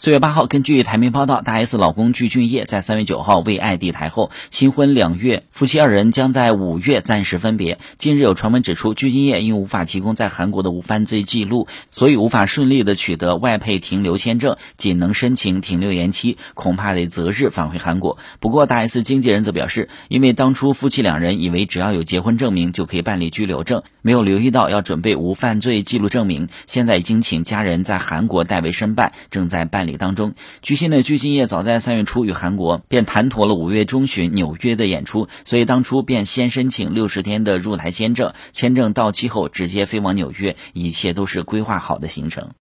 四月八号，根据台媒报道，大 S 老公具俊晔在三月九号为爱地台后，新婚两月，夫妻二人将在五月暂时分别。近日有传闻指出，具俊晔因无法提供在韩国的无犯罪记录，所以无法顺利的取得外配停留签证，仅能申请停留延期，恐怕得择日返回韩国。不过，大 S 经纪人则表示，因为当初夫妻两人以为只要有结婚证明就可以办理居留证，没有留意到要准备无犯罪记录证明，现在已经请家人在韩国代为申办，正在办。当中，据悉呢，具俊晔早在三月初与韩国便谈妥了五月中旬纽约的演出，所以当初便先申请六十天的入台签证，签证到期后直接飞往纽约，一切都是规划好的行程。